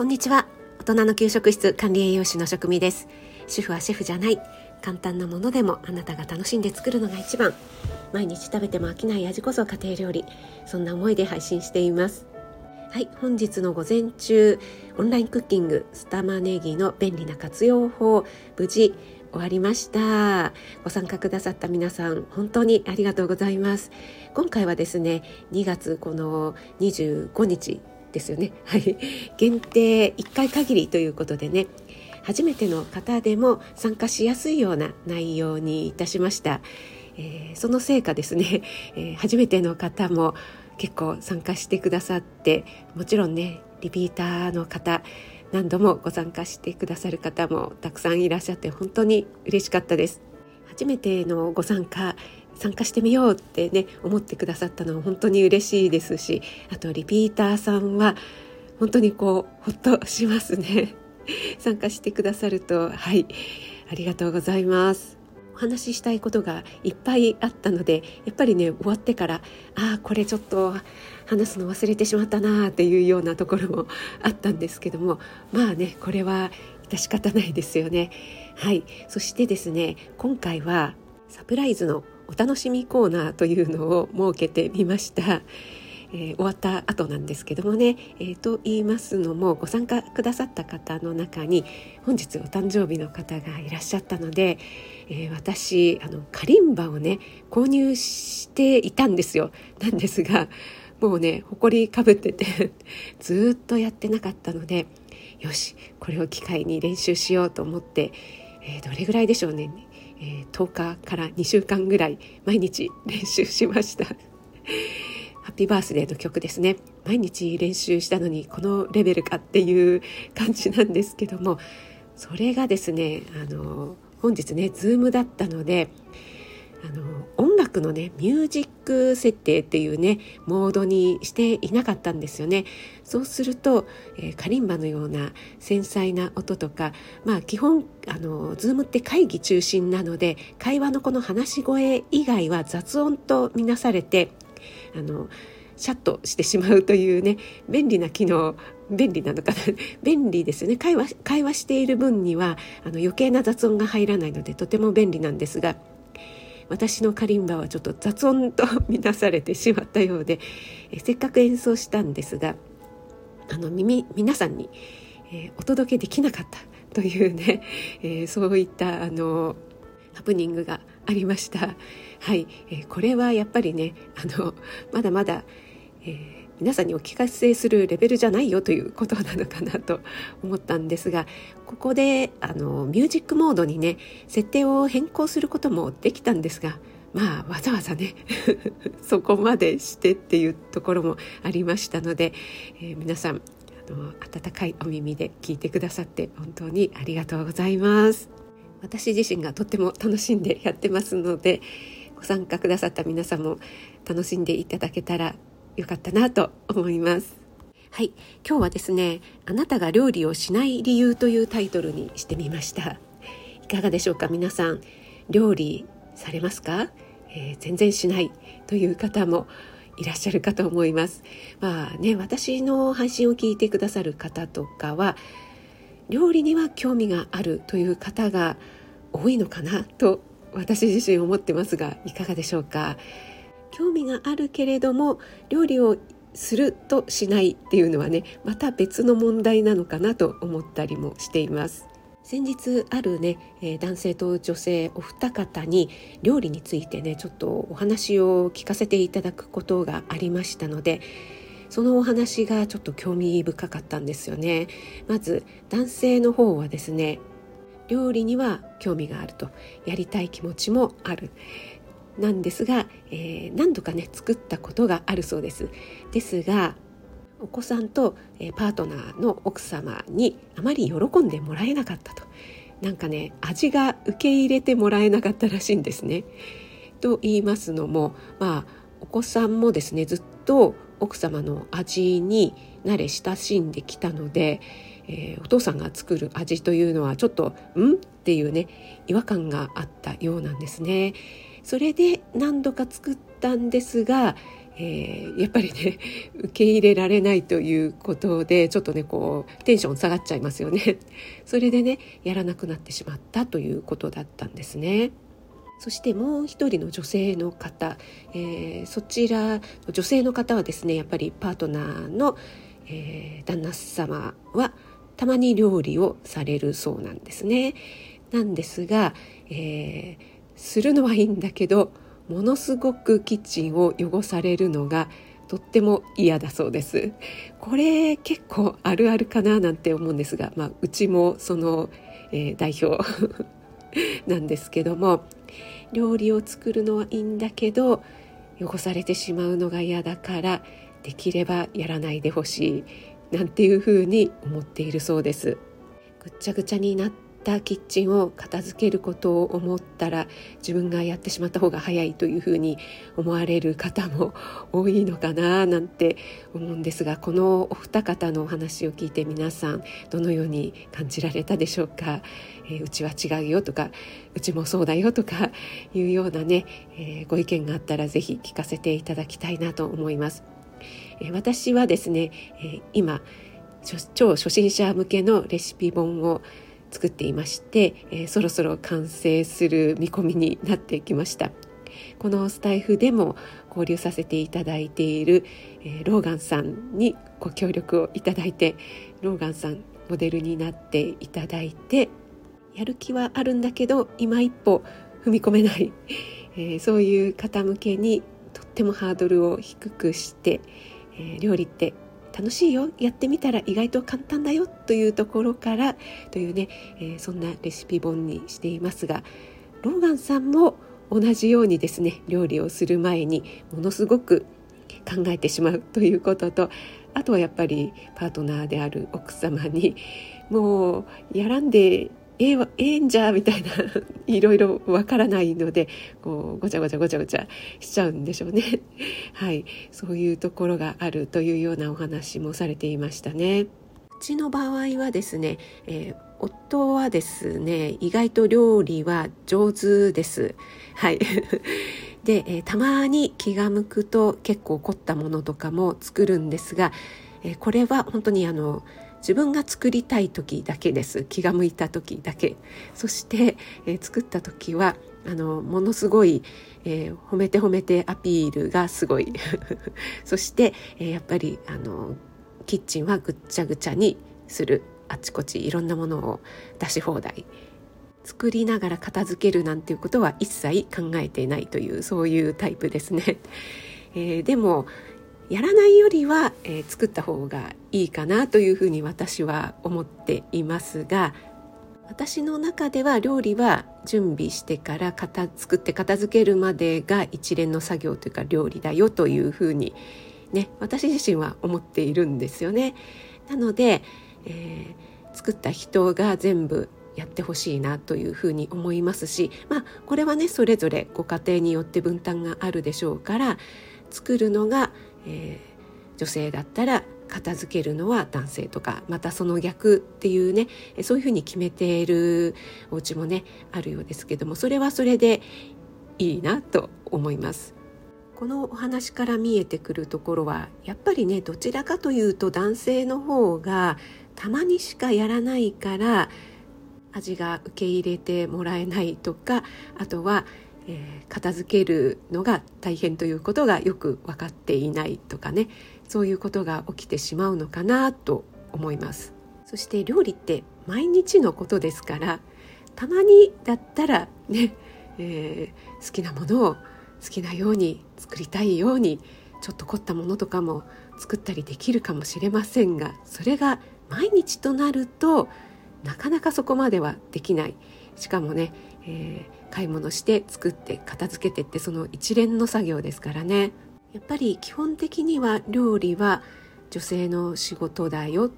こんにちは。大人の給食室管理栄養士の職味です。主婦はシェフじゃない。簡単なものでもあなたが楽しんで作るのが一番。毎日食べても飽きない味こそ家庭料理。そんな思いで配信しています。はい本日の午前中オンラインクッキングスタマネギの便利な活用法無事終わりました。ご参加くださった皆さん本当にありがとうございます。今回はですね2月この25日ですよね。はい。限定1回限りということでね。初めての方でも参加しやすいような内容にいたしました、えー、その成果ですね、えー、初めての方も結構参加してくださってもちろんねリピーターの方何度もご参加してくださる方もたくさんいらっしゃって本当に嬉しかったです。初めてのご参加参加してみようってね思ってくださったのは本当に嬉しいですしあとリピーターさんは本当にこうほっとしますね。参加してくださるとはいありがとうございます。お話ししたいことがいっぱいあったのでやっぱりね終わってからああこれちょっと話すの忘れてしまったなっていうようなところもあったんですけどもまあねこれは致し方ないですよね。はい。そしてですね今回はサプライズのお楽しみコーナーというのを設けてみました。えー、終わった後なんですけどもね、えー、と言いますのもご参加くださった方の中に本日お誕生日の方がいらっしゃったので、えー、私あのカリンバをね購入していたんですよ。なんですがもうね埃かぶってて ずっとやってなかったのでよしこれを機会に練習しようと思って、えどれぐらいでしょうね、え10日から2週間ぐらい毎日練習しました。ハッピーバースデーの曲ですね毎日練習したのにこのレベルかっていう感じなんですけどもそれがですねあの本日ねズームだったのであの音楽のねミュージック設定っていうねモードにしていなかったんですよね。そうすると、えー、カリンバのような繊細な音とかまあ基本あのズームって会議中心なので会話のこの話し声以外は雑音とみなされてあのシャッとしてしまうというね便利な機能便利なのかな。便利ですよね。会話会話している分にはあの余計な雑音が入らないのでとても便利なんですが私のカリンバはちょっと雑音と見なされてしまったようでえせっかく演奏したんですがあの耳皆さんに、え、お届けできなかったというね、え、そういったあのハプニングがありました。はい、え、これはやっぱりねあのまだまだ、えー、皆さんにお聞かせするレベルじゃないよということなのかなと思ったんですがここであのミュージックモードにね設定を変更することもできたんですがまあわざわざね そこまでしてっていうところもありましたので、えー、皆さんあの温かいお耳で聞いてくださって本当にありがとうございます。私自身がとっても楽しんでやってますのでご参加くださった皆さんも楽しんでいただけたらよかったなと思います。はい、今日はですね、あなたが料理をしない理由というタイトルにしてみました。いかがでしょうか？皆さん、料理されますか、えー、全然しないという方もいらっしゃるかと思います。まあね、私の配信を聞いてくださる方とかは、料理には興味があるという方が多いのかなと私自身思ってますがいかがでしょうか？興味があるけれども料理をするとしないっていうのはねまた別の問題なのかなと思ったりもしています。先日あるね、え男性と女性お二方に料理についてねちょっとお話を聞かせていただくことがありましたのでそのお話がちょっと興味深かったんですよね。まず男性の方はですね料理には興味があると。やりたい気持ちもある。なんですが、えー、何度かね作ったことがあるそうですですがお子さんと、え、パートナーの奥様にあまり喜んでもらえなかったとなんかね味が受け入れてもらえなかったらしいんですね。と言いますのもまあお子さんもですねずっと奥様の味に慣れ親しんできたので、えー、お父さんが作る味というのはちょっと「ん?」っていうね違和感があったようなんですね。それで何度か作ったんですが、えー、やっぱりね 受け入れられないということでちょっとねこうテンション下がっちゃいますよね。それでねやらなくなってしまったということだったんですね。そしてもう一人の女性の方、えー、そちらの女性の方はですねやっぱりパートナーの、えー、旦那様はたまに料理をされるそうなんですね。なんですが、えー、するのはいいんだけどものすごくキッチンを汚されるのがとっても嫌だそうです。これ結構あるあるかななんて思うんですが、まあ、うちもその、えー、代表 なんですけども料理を作るのはいいんだけど汚されてしまうのが嫌だからできればやらないでほしいなんていうふうに思っているそうです。ぐっちゃぐちゃになっったキッチンを片付けることを思ったら自分がやってしまった方が早いというふうに思われる方も多いのかななんて思うんですがこのお二方のお話を聞いて皆さんどのように感じられたでしょうか、えー、うちは違うよとかうちもそうだよとかいうようなね、えー、ご意見があったらぜひ聞かせていただきたいなと思います。えー、私はですね、え今超初心者向けのレシピ本を作っていまして、えー、そろそろ完成する見込みになってきました。このスタイフでも交流させていただいている、えー、ローガンさんにご協力をいただいてローガンさんモデルになっていただいてやる気はあるんだけど今一歩踏み込めない、えー、そういう方向けにとってもハードルを低くして、えー、料理って楽しいよ。やってみたら意外と簡単だよというところからというね、えー、そんなレシピ本にしていますがローガンさんも同じようにですね料理をする前にものすごく考えてしまうということとあとはやっぱりパートナーである奥様にもうやらんでええええんじゃみたいないろいろわからないのでこうごちゃごちゃごちゃごちゃしちゃうんでしょうねはいそういうところがあるというようなお話もされていましたねうちの場合はですね、えー、夫はですね意外と料理は上手ですはいで、えー、たまに気が向くと結構凝ったものとかも作るんですが、えー、これは本当にあの自分が作りたい時だけです。気が向いた時だけ。そして、えー、作った時はあのものすごい、えー、褒めて褒めてアピールがすごい。そして、えー、やっぱりあのキッチンはぐっちゃぐちゃにする。あちこちいろんなものを出し放題。作りながら片付けるなんていうことは一切考えていないというそういうタイプですね。えー、でもやらないよりは、えー、作った方がいいかなというふうに私は思っていますが私の中では料理は準備してから片作って片付けるまでが一連の作業というか料理だよというふうにね私自身は思っているんですよね。なので、えー、作った人が全部やってほしいなというふうに思いますしまあこれはねそれぞれご家庭によって分担があるでしょうから作るのがえー、女性だったら片付けるのは男性とかまたその逆っていうねそういうふうに決めているお家もねあるようですけどもそれはそれでいいなと思います。このお話から見えてくるところはやっぱりねどちらかというと男性の方がたまにしかやらないから味が受け入れてもらえないとかあとはえー、片付けるのが大変ということがよく分かっていないとかねそういうことが起きてしまうのかなと思います。そして料理って毎日のことですからたまにだったらね、えー、好きなものを好きなように作りたいようにちょっと凝ったものとかも作ったりできるかもしれませんがそれが毎日となるとなかなかそこまではできない。しかもね、えー買い物して作って片付けてってその一連の作業ですからねやっぱり基本的には料理は女性の仕事だよ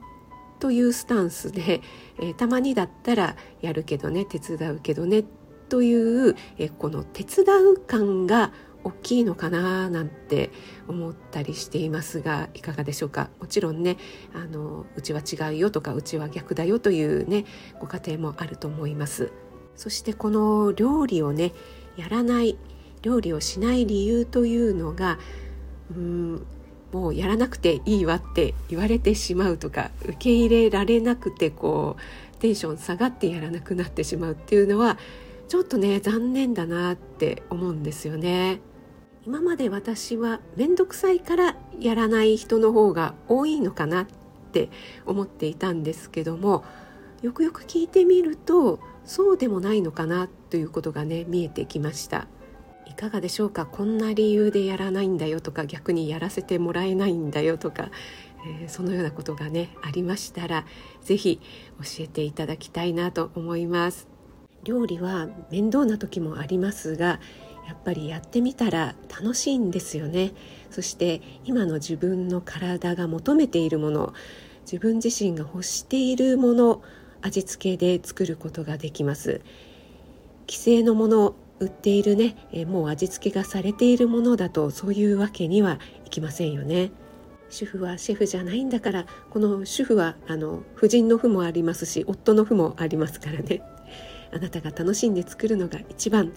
というスタンスで、えー、たまにだったらやるけどね手伝うけどねという、えー、この手伝う感が大きいのかななんて思ったりしていますがいかがでしょうか？もちろんねあのうちは違うよとかうちは逆だよというねご家庭もあると思います。そしてこの料理をねやらない料理をしない理由というのがうんもうやらなくていいわって言われてしまうとか受け入れられなくてこうテンション下がってやらなくなってしまうっていうのはちょっとね残念だなって思うんですよね。今まで私は面倒くさいからやらない人の方が多いのかなって思っていたんですけどもよくよく聞いてみるとそうでもないのかなということがね見えてきました。いかがでしょうか？こんな理由でやらないんだよとか逆にやらせてもらえないんだよとか、えー、そのようなことがねありましたら是非教えていただきたいなと思います。料理は面倒な時もありますがやっぱりやってみたら楽しいんですよね。そして今の自分の体が求めているもの自分自身が欲しているもの味付けで作ることができます。既製のもの売っているね、えもう味付けがされているものだとそういうわけにはいきませんよね。主婦はシェフじゃないんだからこの主婦はあの夫人の負もありますし夫の負もありますからね。あなたが楽しんで作るのが一番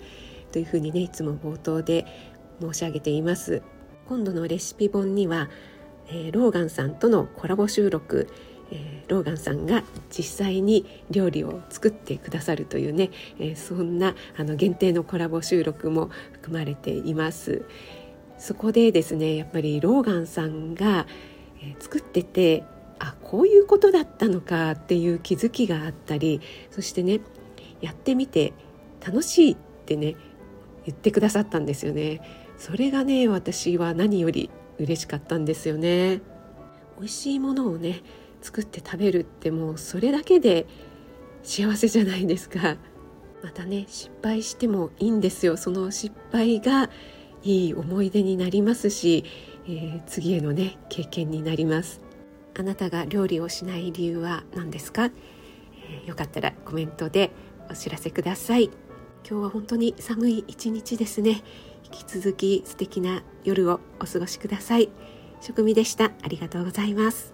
というふうにねいつも冒頭で申し上げています。今度のレシピ本には、えー、ローガンさんとのコラボ収録。えー、ローガンさんが実際に料理を作ってくださるというね、えー、そんなあの限定のコラボ収録も含まれています。そこでですねやっぱりローガンさんが、えー、作っててあこういうことだったのかっていう気づきがあったりそしてねやってみて楽しいってね言ってくださったんですよね。それがね私は何より嬉しかったんですよね。美味しいものをね作って食べるってもうそれだけで幸せじゃないですか。またね失敗してもいいんですよ。その失敗がいい思い出になりますし、えー、次へのね経験になります。あなたが料理をしない理由は何ですか、えー、よかったらコメントでお知らせください。今日は本当に寒い一日ですね。引き続き素敵な夜をお過ごしください。食味でした。ありがとうございます。